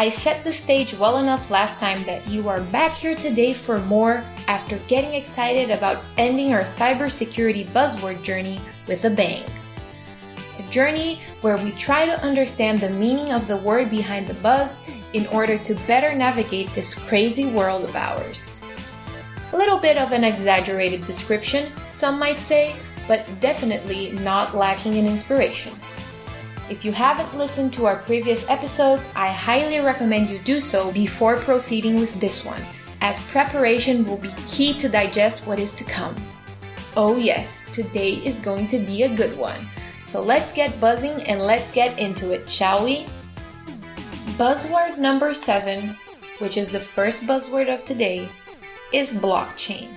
I set the stage well enough last time that you are back here today for more after getting excited about ending our cybersecurity buzzword journey with a bang. A journey where we try to understand the meaning of the word behind the buzz in order to better navigate this crazy world of ours. A little bit of an exaggerated description, some might say, but definitely not lacking in inspiration. If you haven't listened to our previous episodes, I highly recommend you do so before proceeding with this one, as preparation will be key to digest what is to come. Oh, yes, today is going to be a good one. So let's get buzzing and let's get into it, shall we? Buzzword number seven, which is the first buzzword of today, is blockchain.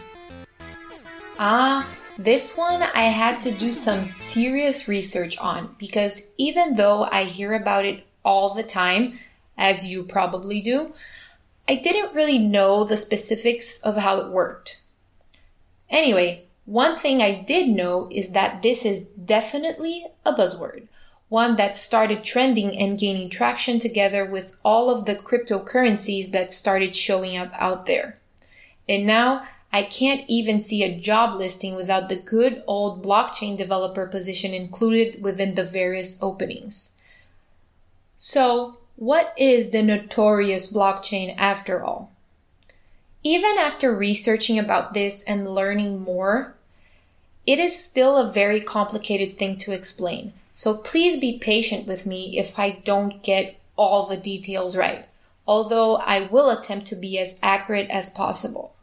Ah, this one I had to do some serious research on because even though I hear about it all the time, as you probably do, I didn't really know the specifics of how it worked. Anyway, one thing I did know is that this is definitely a buzzword, one that started trending and gaining traction together with all of the cryptocurrencies that started showing up out there. And now I can't even see a job listing without the good old blockchain developer position included within the various openings. So, what is the notorious blockchain after all? Even after researching about this and learning more, it is still a very complicated thing to explain. So please be patient with me if I don't get all the details right, although I will attempt to be as accurate as possible.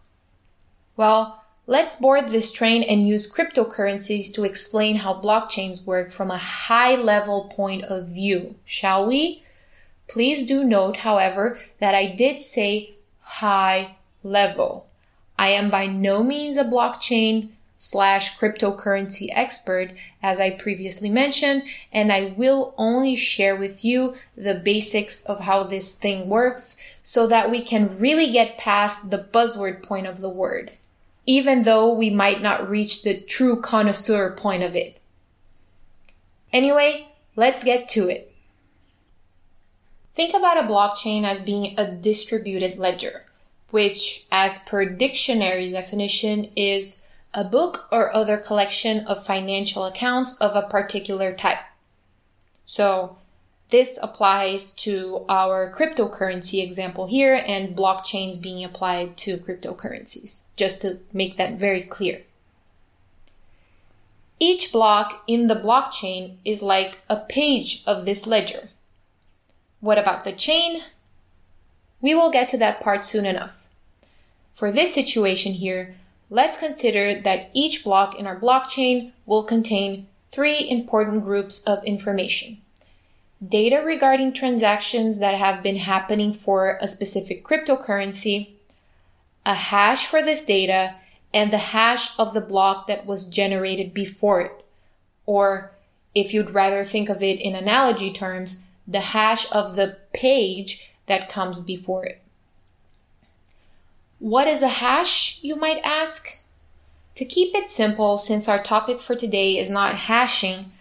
Well, let's board this train and use cryptocurrencies to explain how blockchains work from a high level point of view, shall we? Please do note, however, that I did say high level. I am by no means a blockchain slash cryptocurrency expert, as I previously mentioned, and I will only share with you the basics of how this thing works so that we can really get past the buzzword point of the word even though we might not reach the true connoisseur point of it. Anyway, let's get to it. Think about a blockchain as being a distributed ledger, which, as per dictionary definition, is a book or other collection of financial accounts of a particular type. So, this applies to our cryptocurrency example here and blockchains being applied to cryptocurrencies, just to make that very clear. Each block in the blockchain is like a page of this ledger. What about the chain? We will get to that part soon enough. For this situation here, let's consider that each block in our blockchain will contain three important groups of information data regarding transactions that have been happening for a specific cryptocurrency, a hash for this data, and the hash of the block that was generated before it. Or, if you'd rather think of it in analogy terms, the hash of the page that comes before it. What is a hash, you might ask? To keep it simple, since our topic for today is not hashing,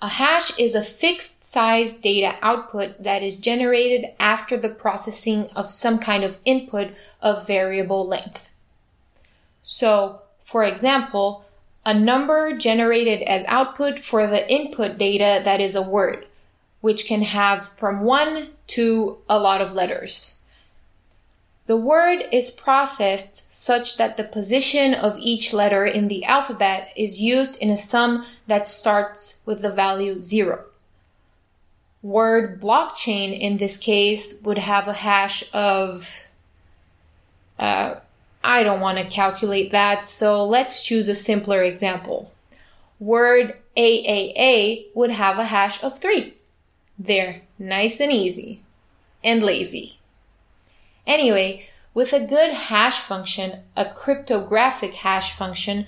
a hash is a fixed size data output that is generated after the processing of some kind of input of variable length. So, for example, a number generated as output for the input data that is a word, which can have from one to a lot of letters. The word is processed such that the position of each letter in the alphabet is used in a sum that starts with the value zero word blockchain in this case would have a hash of uh, I don't want to calculate that, so let's choose a simpler example. Word AAA would have a hash of 3. There, nice and easy. And lazy. Anyway, with a good hash function, a cryptographic hash function,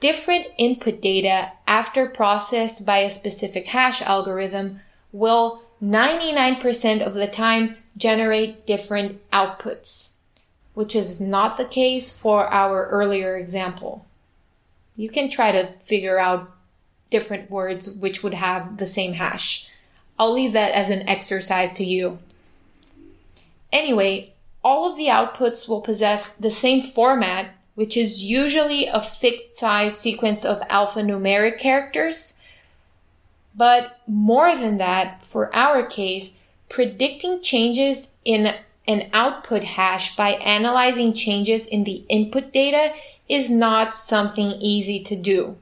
different input data after processed by a specific hash algorithm will 99% of the time generate different outputs, which is not the case for our earlier example. You can try to figure out different words which would have the same hash. I'll leave that as an exercise to you. Anyway, all of the outputs will possess the same format, which is usually a fixed size sequence of alphanumeric characters. But more than that, for our case, predicting changes in an output hash by analyzing changes in the input data is not something easy to do.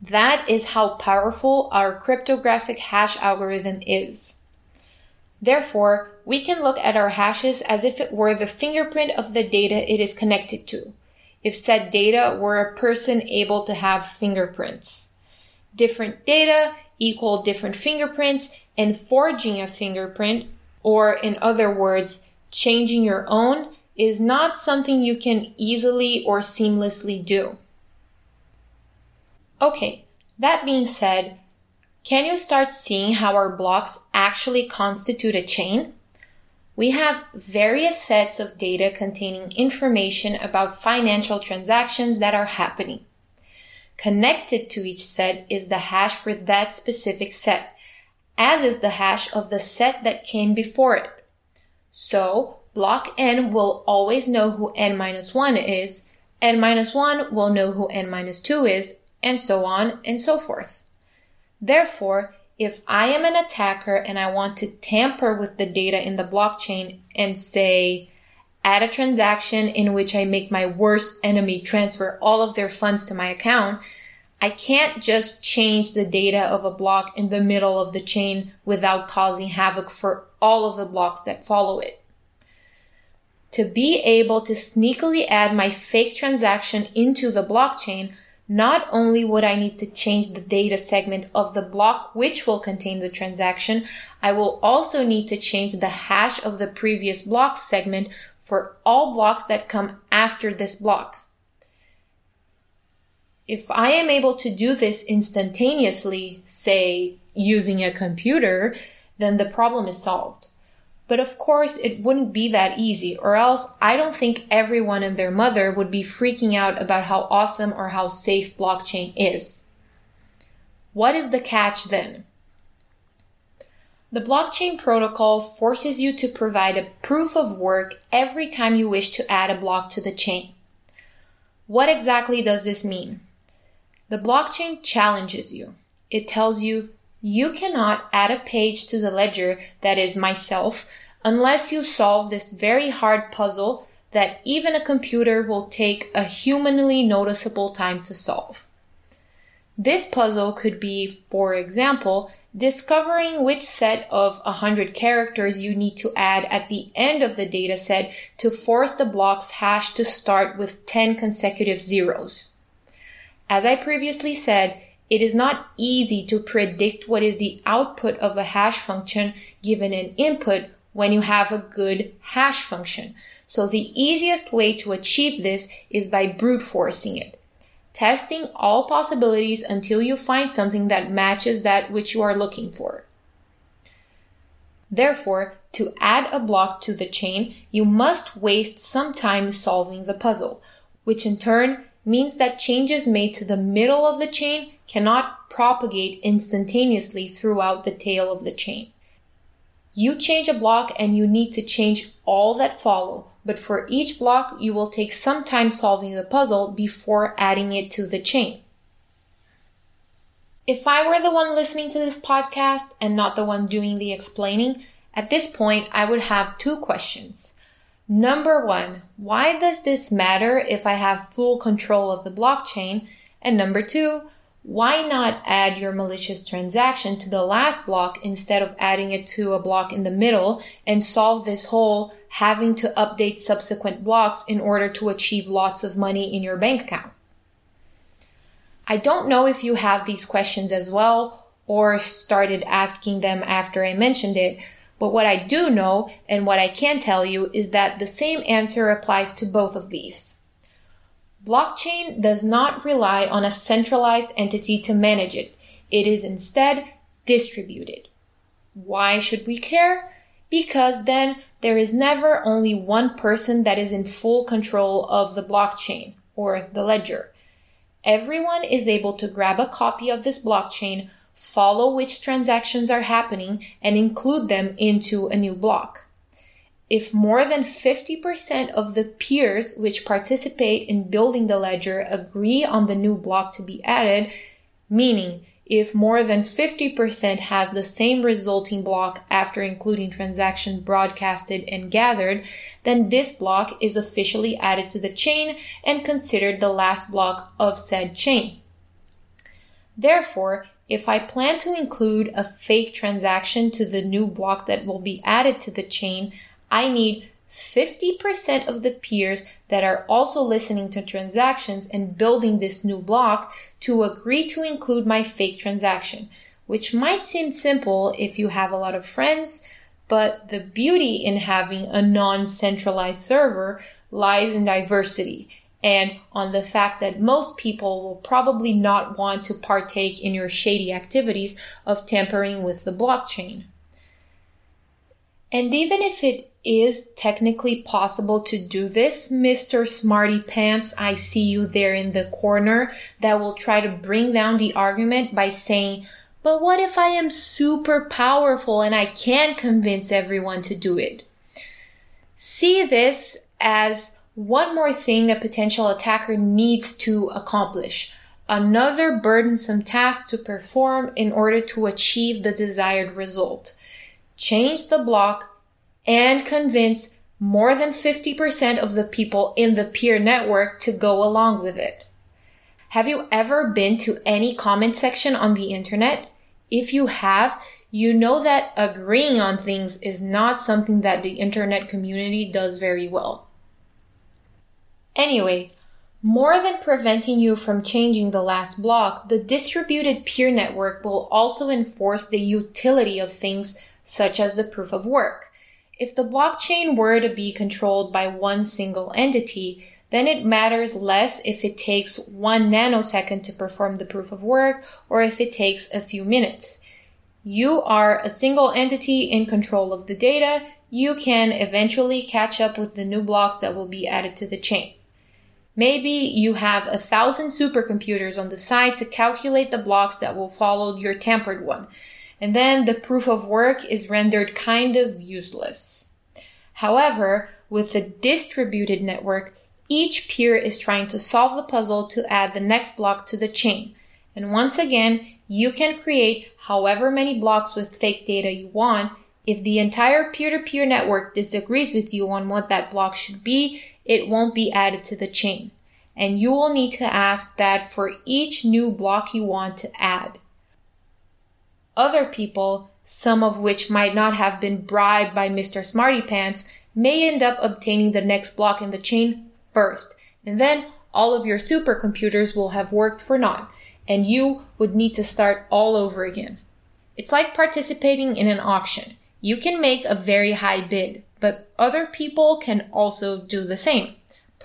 That is how powerful our cryptographic hash algorithm is. Therefore, we can look at our hashes as if it were the fingerprint of the data it is connected to, if said data were a person able to have fingerprints. Different data equal different fingerprints, and forging a fingerprint, or in other words, changing your own, is not something you can easily or seamlessly do. Okay, that being said, can you start seeing how our blocks actually constitute a chain? We have various sets of data containing information about financial transactions that are happening. Connected to each set is the hash for that specific set, as is the hash of the set that came before it. So, block n will always know who n minus 1 is, n minus 1 will know who n minus 2 is, and so on and so forth. Therefore, if I am an attacker and I want to tamper with the data in the blockchain and say, add a transaction in which I make my worst enemy transfer all of their funds to my account, I can't just change the data of a block in the middle of the chain without causing havoc for all of the blocks that follow it. To be able to sneakily add my fake transaction into the blockchain, not only would I need to change the data segment of the block which will contain the transaction, I will also need to change the hash of the previous block segment for all blocks that come after this block. If I am able to do this instantaneously, say using a computer, then the problem is solved. But of course, it wouldn't be that easy, or else I don't think everyone and their mother would be freaking out about how awesome or how safe blockchain is. What is the catch then? The blockchain protocol forces you to provide a proof of work every time you wish to add a block to the chain. What exactly does this mean? The blockchain challenges you. It tells you you cannot add a page to the ledger that is myself unless you solve this very hard puzzle that even a computer will take a humanly noticeable time to solve. This puzzle could be, for example, discovering which set of 100 characters you need to add at the end of the dataset to force the block's hash to start with 10 consecutive zeros. As I previously said, it is not easy to predict what is the output of a hash function given an input when you have a good hash function. So the easiest way to achieve this is by brute forcing it. Testing all possibilities until you find something that matches that which you are looking for. Therefore, to add a block to the chain, you must waste some time solving the puzzle, which in turn means that changes made to the middle of the chain cannot propagate instantaneously throughout the tail of the chain. You change a block and you need to change all that follow, but for each block you will take some time solving the puzzle before adding it to the chain. If I were the one listening to this podcast and not the one doing the explaining, at this point I would have two questions. Number one, why does this matter if I have full control of the blockchain? And number two, why not add your malicious transaction to the last block instead of adding it to a block in the middle and solve this whole having to update subsequent blocks in order to achieve lots of money in your bank account? I don't know if you have these questions as well or started asking them after I mentioned it, but what I do know and what I can tell you is that the same answer applies to both of these. Blockchain does not rely on a centralized entity to manage it. It is instead distributed. Why should we care? Because then there is never only one person that is in full control of the blockchain or the ledger. Everyone is able to grab a copy of this blockchain, follow which transactions are happening, and include them into a new block. if more than 50% of the peers which participate in building the ledger agree on the new block to be added, meaning if more than 50% has the same resulting block after including transaction broadcasted and gathered, then this block is officially added to the chain and considered the last block of said chain. Therefore, if I plan to include a fake transaction to the new block that will be added to the chain, I need 50% of the peers that are also listening to transactions and building this new block to agree to include my fake transaction, which might seem simple if you have a lot of friends, but the beauty in having a non-centralized server lies in diversity and on the fact that most people will probably not want to partake in your shady activities of tampering with the blockchain. And even if it is technically possible to do this, Mr. Smarty Pants, I see you there in the corner that will try to bring down the argument by saying, but what if I am super powerful and I can convince everyone to do it? See this as one more thing a potential attacker needs to accomplish. Another burdensome task to perform in order to achieve the desired result. Change the block and convince more than 50% of the people in the peer network to go along with it. Have you ever been to any comment section on the internet? If you have, you know that agreeing on things is not something that the internet community does very well. Anyway, more than preventing you from changing the last block, the distributed peer network will also enforce the utility of things such as the proof of work. If the blockchain were to be controlled by one single entity, then it matters less if it takes one nanosecond to perform the proof of work or if it takes a few minutes. You are a single entity in control of the data. You can eventually catch up with the new blocks that will be added to the chain. Maybe you have a thousand supercomputers on the side to calculate the blocks that will follow your tampered one and then the proof of work is rendered kind of useless. However, with a distributed network, each peer is trying to solve the puzzle to add the next block to the chain. And once again, you can create however many blocks with fake data you want. If the entire peer-to-peer network disagrees with you on what that block should be, it won't be added to the chain. And you will need to ask that for each new block you want to add. Other people, some of which might not have been bribed by Mr. Smarty Pants, may end up obtaining the next block in the chain first, and then all of your supercomputers will have worked for naught, and you would need to start all over again. It's like participating in an auction. You can make a very high bid, but other people can also do the same.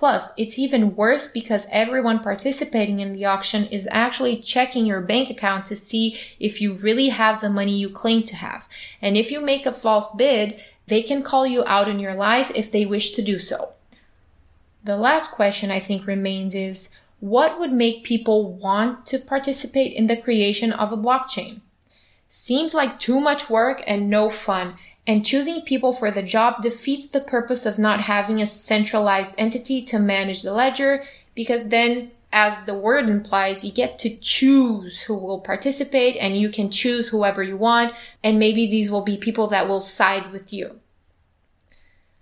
Plus, it's even worse because everyone participating in the auction is actually checking your bank account to see if you really have the money you claim to have. And if you make a false bid, they can call you out on your lies if they wish to do so. The last question I think remains is what would make people want to participate in the creation of a blockchain? Seems like too much work and no fun, and choosing people for the job defeats the purpose of not having a centralized entity to manage the ledger because then as the word implies, you get to choose who will participate and you can choose whoever you want. And maybe these will be people that will side with you.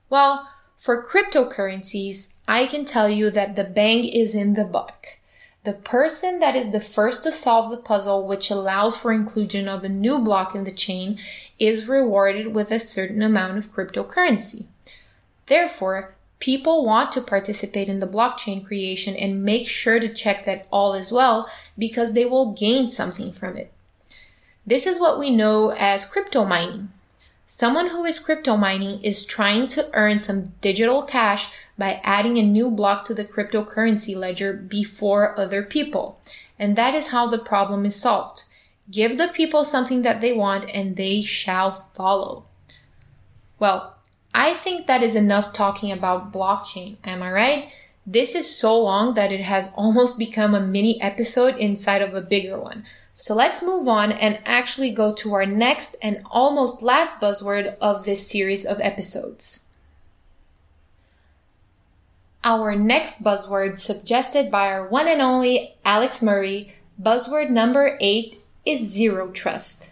Well, for cryptocurrencies, I can tell you that the bang is in the buck. The person that is the first to solve the puzzle, which allows for inclusion of a new block in the chain, is rewarded with a certain amount of cryptocurrency. Therefore, people want to participate in the blockchain creation and make sure to check that all is well because they will gain something from it. This is what we know as crypto mining. Someone who is crypto mining is trying to earn some digital cash by adding a new block to the cryptocurrency ledger before other people. And that is how the problem is solved. Give the people something that they want and they shall follow. Well, I think that is enough talking about blockchain. Am I right? This is so long that it has almost become a mini episode inside of a bigger one. So let's move on and actually go to our next and almost last buzzword of this series of episodes. our next buzzword suggested by our one and only Alex Murray, buzzword number eight is zero trust.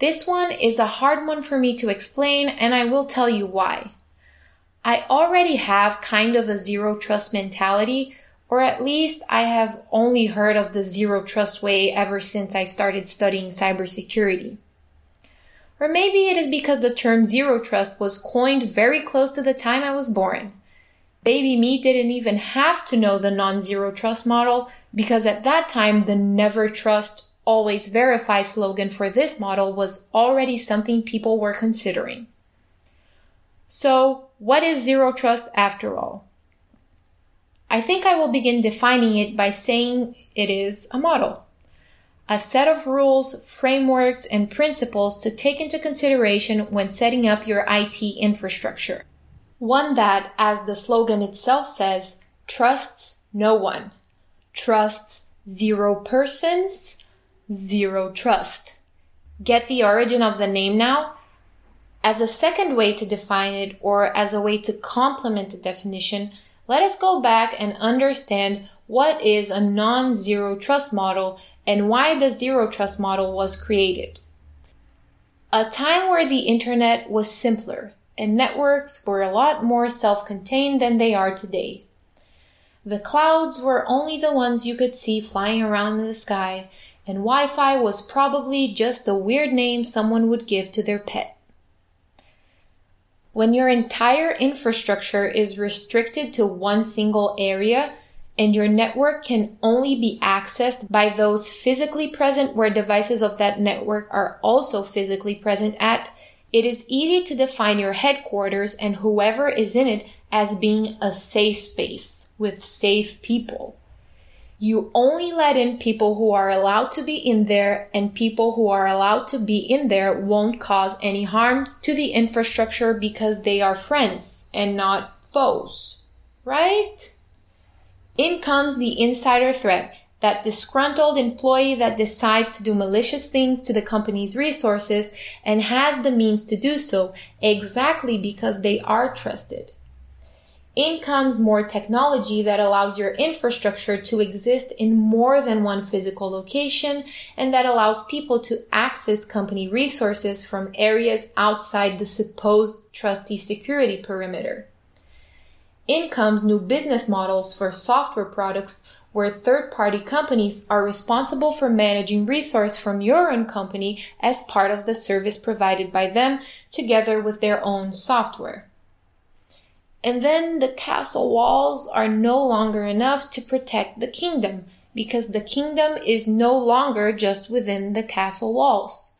This one is a hard one for me to explain, and I will tell you why. I already have kind of a zero trust mentality, or at least I have only heard of the zero trust way ever since I started studying cybersecurity. Or maybe it is because the term zero trust was coined very close to the time I was born. Baby me didn't even have to know the non-zero trust model because at that time the never trust always verify slogan for this model was already something people were considering. So, what is zero trust after all? I think I will begin defining it by saying it is a model. A set of rules, frameworks, and principles to take into consideration when setting up your IT infrastructure. One that, as the slogan itself says, trusts no one, trusts zero persons, zero trust. Get the origin of the name now? As a second way to define it or as a way to complement the definition, let us go back and understand what is a non-zero trust model and why the zero trust model was created. A time where the internet was simpler and networks were a lot more self-contained than they are today. The clouds were only the ones you could see flying around in the sky and Wi-Fi was probably just a weird name someone would give to their pet. When your entire infrastructure is restricted to one single area and your network can only be accessed by those physically present where devices of that network are also physically present at, it is easy to define your headquarters and whoever is in it as being a safe space with safe people. You only let in people who are allowed to be in there and people who are allowed to be in there won't cause any harm to the infrastructure because they are friends and not foes. Right? In comes the insider threat, that disgruntled employee that decides to do malicious things to the company's resources and has the means to do so exactly because they are trusted. In comes more technology that allows your infrastructure to exist in more than one physical location and that allows people to access company resources from areas outside the supposed trusty security perimeter. In comes new business models for software products where third party companies are responsible for managing resource from your own company as part of the service provided by them together with their own software. And then the castle walls are no longer enough to protect the kingdom because the kingdom is no longer just within the castle walls.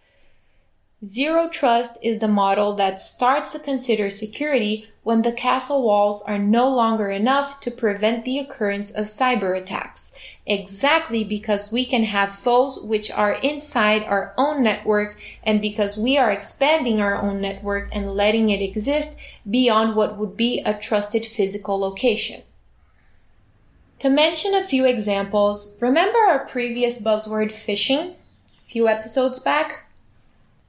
Zero trust is the model that starts to consider security when the castle walls are no longer enough to prevent the occurrence of cyber attacks, exactly because we can have foes which are inside our own network and because we are expanding our own network and letting it exist beyond what would be a trusted physical location. To mention a few examples, remember our previous buzzword phishing a few episodes back?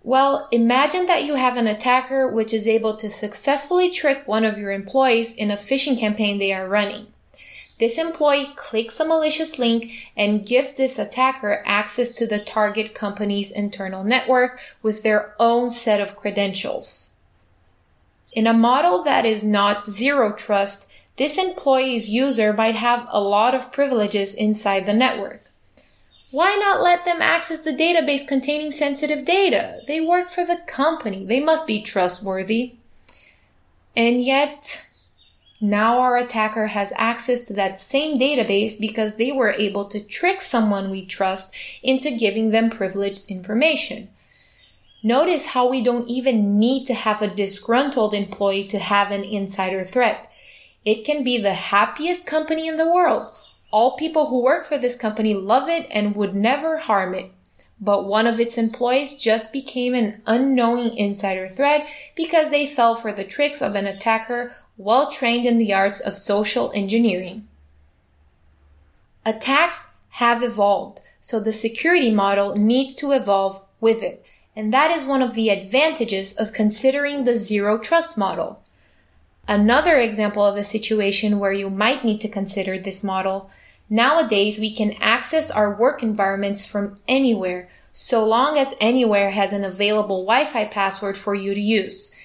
Well, imagine that you have an attacker which is able to successfully trick one of your employees in a phishing campaign they are running. This employee clicks a malicious link and gives this attacker access to the target company's internal network with their own set of credentials. In a model that is not zero trust, this employee's user might have a lot of privileges inside the network. Why not let them access the database containing sensitive data? They work for the company. They must be trustworthy. And yet, now our attacker has access to that same database because they were able to trick someone we trust into giving them privileged information. Notice how we don't even need to have a disgruntled employee to have an insider threat. It can be the happiest company in the world all people who work for this company love it and would never harm it. But one of its employees just became an unknowing insider threat because they fell for the tricks of an attacker well trained in the arts of social engineering. Attacks have evolved, so the security model needs to evolve with it. And that is one of the advantages of considering the zero trust model. Another example of a situation where you might need to consider this model Nowadays, we can access our work environments from anywhere, so long as anywhere has an available Wi-Fi password for you to use.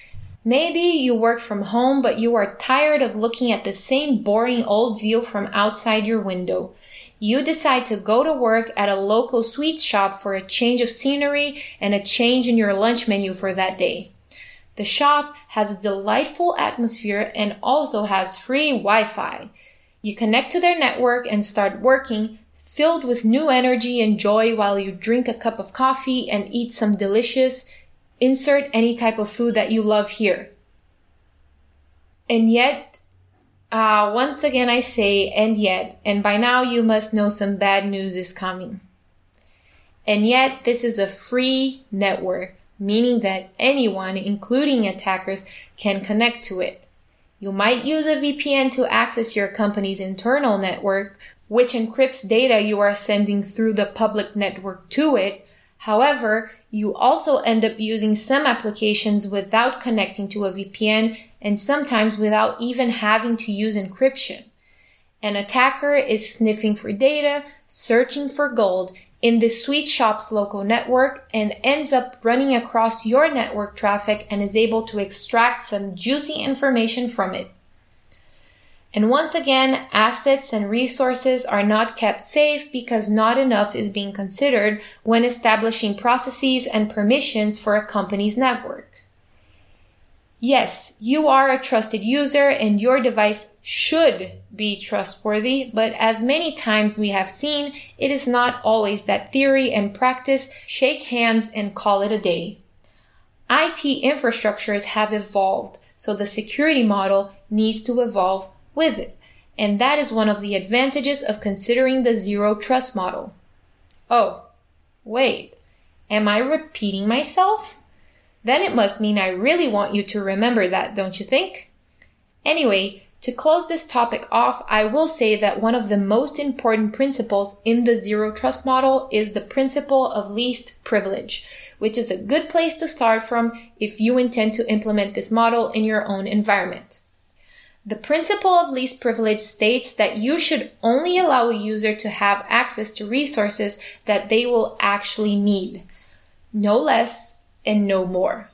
Maybe you work from home, but you are tired of looking at the same boring old view from outside your window. You decide to go to work at a local sweet shop for a change of scenery and a change in your lunch menu for that day. The shop has a delightful atmosphere and also has free Wi-Fi. You connect to their network and start working, filled with new energy and joy while you drink a cup of coffee and eat some delicious, insert any type of food that you love here. And yet, uh, once again I say, and yet, and by now you must know some bad news is coming. And yet, this is a free network, meaning that anyone, including attackers, can connect to it. You might use a VPN to access your company's internal network, which encrypts data you are sending through the public network to it. However, you also end up using some applications without connecting to a VPN and sometimes without even having to use encryption. An attacker is sniffing for data, searching for gold, in the sweet shop's local network and ends up running across your network traffic and is able to extract some juicy information from it. And once again, assets and resources are not kept safe because not enough is being considered when establishing processes and permissions for a company's network. Yes, you are a trusted user and your device should be trustworthy, but as many times we have seen, it is not always that theory and practice shake hands and call it a day. IT infrastructures have evolved, so the security model needs to evolve with it. And that is one of the advantages of considering the zero trust model. Oh, wait, am I repeating myself? Then it must mean I really want you to remember that, don't you think? Anyway, to close this topic off, I will say that one of the most important principles in the zero trust model is the principle of least privilege, which is a good place to start from if you intend to implement this model in your own environment. The principle of least privilege states that you should only allow a user to have access to resources that they will actually need. No less and no more.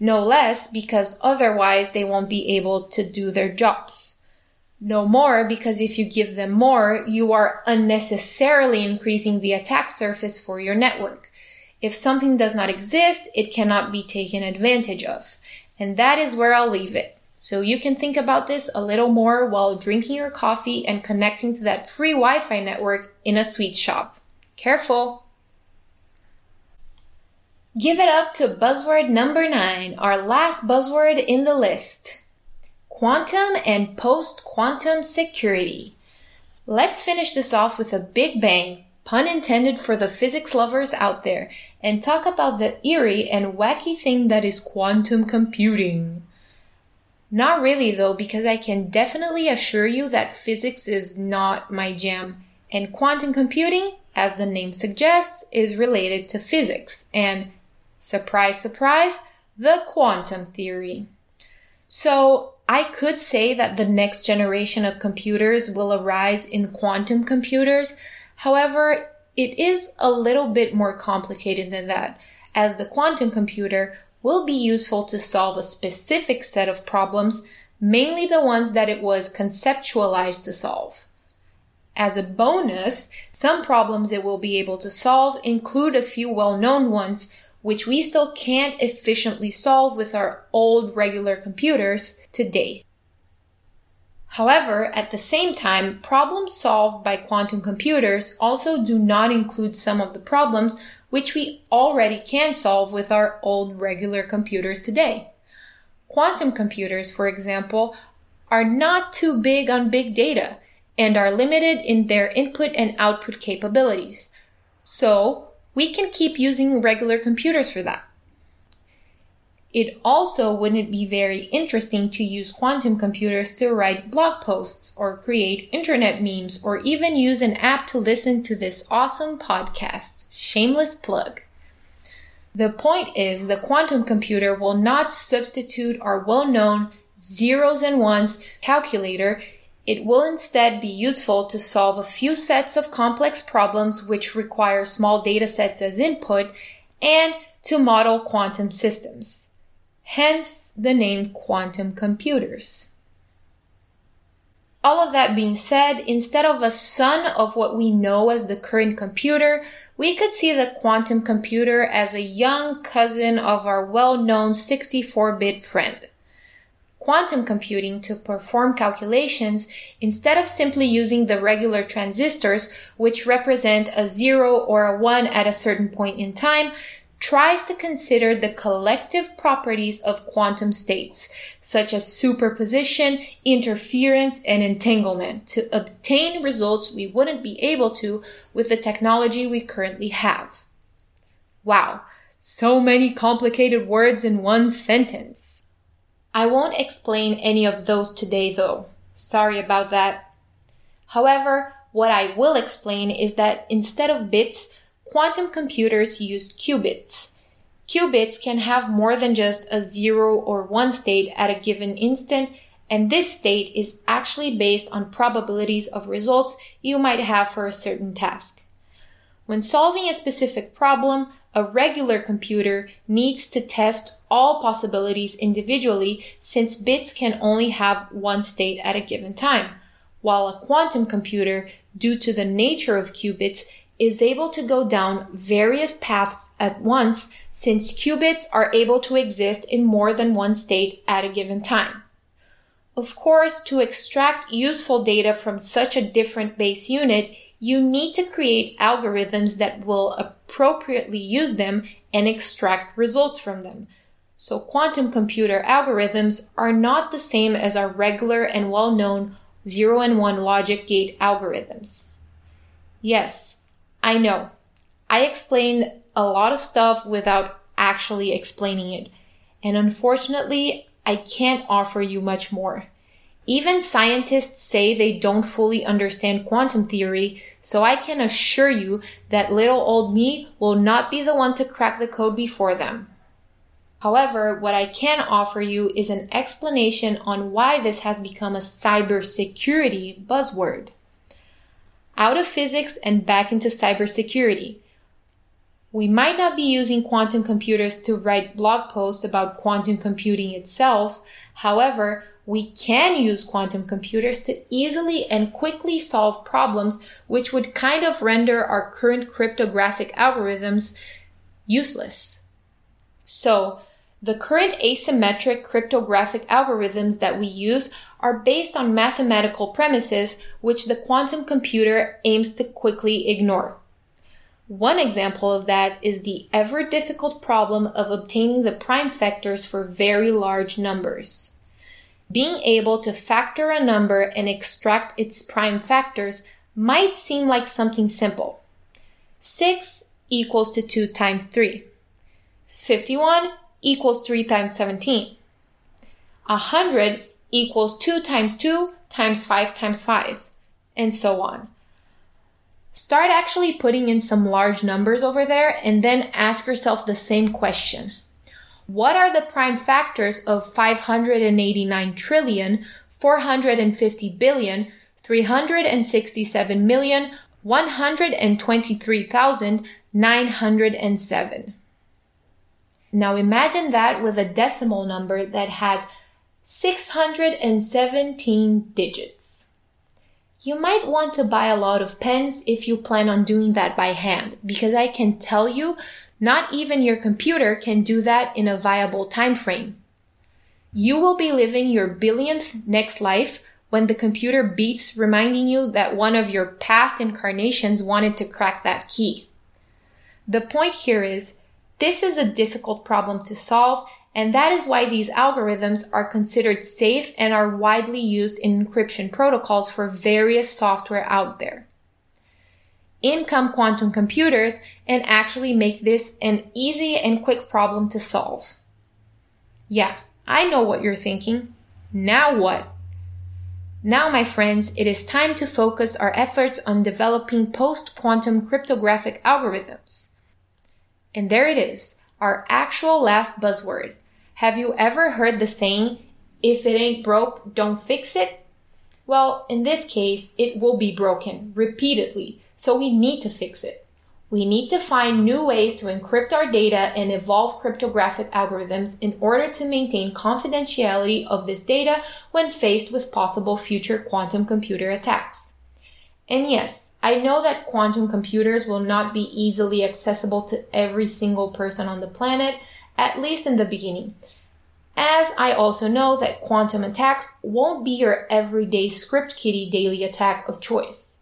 No less because otherwise they won't be able to do their jobs. No more because if you give them more, you are unnecessarily increasing the attack surface for your network. If something does not exist, it cannot be taken advantage of. And that is where I'll leave it. So you can think about this a little more while drinking your coffee and connecting to that free Wi-Fi network in a sweet shop. Careful! Give it up to buzzword number nine, our last buzzword in the list. Quantum and post-quantum security. Let's finish this off with a big bang, pun intended for the physics lovers out there, and talk about the eerie and wacky thing that is quantum computing. Not really though, because I can definitely assure you that physics is not my jam, and quantum computing, as the name suggests, is related to physics, and Surprise, surprise, the quantum theory. So I could say that the next generation of computers will arise in quantum computers. However, it is a little bit more complicated than that, as the quantum computer will be useful to solve a specific set of problems, mainly the ones that it was conceptualized to solve. As a bonus, some problems it will be able to solve include a few well-known ones which we still can't efficiently solve with our old regular computers today. However, at the same time, problems solved by quantum computers also do not include some of the problems which we already can solve with our old regular computers today. Quantum computers, for example, are not too big on big data and are limited in their input and output capabilities. So, we can keep using regular computers for that. It also wouldn't be very interesting to use quantum computers to write blog posts or create internet memes or even use an app to listen to this awesome podcast. Shameless plug. The point is the quantum computer will not substitute our well-known zeros and ones calculator, it will instead be useful to solve a few sets of complex problems which require small data sets as input and to model quantum systems. Hence the name quantum computers. All of that being said, instead of a son of what we know as the current computer, we could see the quantum computer as a young cousin of our well-known 64-bit friend. Quantum computing to perform calculations instead of simply using the regular transistors, which represent a zero or a one at a certain point in time, tries to consider the collective properties of quantum states, such as superposition, interference, and entanglement, to obtain results we wouldn't be able to with the technology we currently have. Wow, so many complicated words in one sentence. I won't explain any of those today though. Sorry about that. However, what I will explain is that instead of bits, Quantum computers use qubits. Qubits can have more than just a zero or one state at a given instant, and this state is actually based on probabilities of results you might have for a certain task. When solving a specific problem, a regular computer needs to test all possibilities individually since bits can only have one state at a given time, while a quantum computer, due to the nature of qubits, is able to go down various paths at once since qubits are able to exist in more than one state at a given time. Of course, to extract useful data from such a different base unit, you need to create algorithms that will appropriately use them and extract results from them. So quantum computer algorithms are not the same as our regular and well-known 0 and 1 logic gate algorithms. Yes, I know. I explained a lot of stuff without actually explaining it. And unfortunately, I can't offer you much more. Even scientists say they don't fully understand quantum theory, so I can assure you that little old me will not be the one to crack the code before them. However, what I can offer you is an explanation on why this has become a cybersecurity buzzword out of physics and back into cybersecurity. We might not be using quantum computers to write blog posts about quantum computing itself. However, we can use quantum computers to easily and quickly solve problems which would kind of render our current cryptographic algorithms useless. So, the current asymmetric cryptographic algorithms that we use are based on mathematical premises which the quantum computer aims to quickly ignore. One example of that is the ever difficult problem of obtaining the prime factors for very large numbers. Being able to factor a number and extract its prime factors might seem like something simple. 6 equals to 2 times 3. 51 equals 3 times 17. 100 equals 2 times 2 times 5 times 5, and so on. Start actually putting in some large numbers over there and then ask yourself the same question. What are the prime factors of 589 trillion, 450 billion, 367 million, 123,907? Now imagine that with a decimal number that has 617 digits. You might want to buy a lot of pens if you plan on doing that by hand, because I can tell you, not even your computer can do that in a viable time frame. You will be living your billionth next life when the computer beeps reminding you that one of your past incarnations wanted to crack that key. The point here is, this is a difficult problem to solve and that is why these algorithms are considered safe and are widely used in encryption protocols for various software out there. In come quantum computers and actually make this an easy and quick problem to solve. Yeah, I know what you're thinking. Now what? Now, my friends, it is time to focus our efforts on developing post-quantum cryptographic algorithms. And there it is, our actual last buzzword, have you ever heard the saying, if it ain't broke, don't fix it? Well, in this case, it will be broken repeatedly, so we need to fix it. We need to find new ways to encrypt our data and evolve cryptographic algorithms in order to maintain confidentiality of this data when faced with possible future quantum computer attacks. And yes, I know that quantum computers will not be easily accessible to every single person on the planet, at least in the beginning. As I also know that quantum attacks won't be your everyday script kiddie daily attack of choice.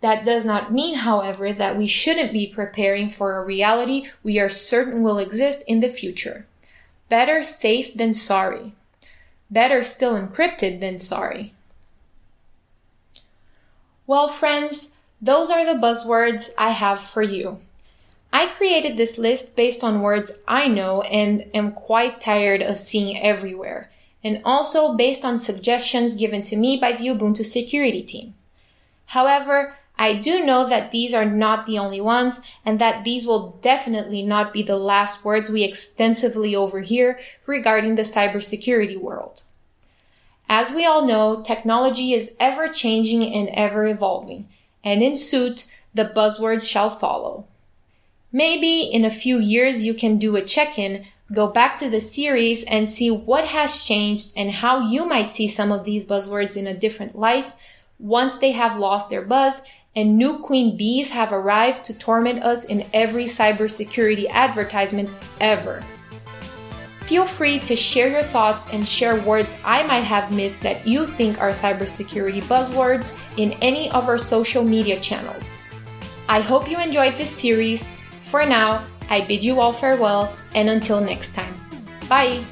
That does not mean, however, that we shouldn't be preparing for a reality we are certain will exist in the future. Better safe than sorry. Better still encrypted than sorry. Well, friends, those are the buzzwords I have for you. I created this list based on words I know and am quite tired of seeing everywhere, and also based on suggestions given to me by the Ubuntu security team. However, I do know that these are not the only ones and that these will definitely not be the last words we extensively overhear regarding the cybersecurity world. As we all know, technology is ever changing and ever evolving, and in suit, the buzzwords shall follow. Maybe in a few years you can do a check-in, go back to the series and see what has changed and how you might see some of these buzzwords in a different light once they have lost their buzz and new queen bees have arrived to torment us in every cybersecurity advertisement ever. Feel free to share your thoughts and share words I might have missed that you think are cybersecurity buzzwords in any of our social media channels. I hope you enjoyed this series. For now, I bid you all farewell and until next time. Bye!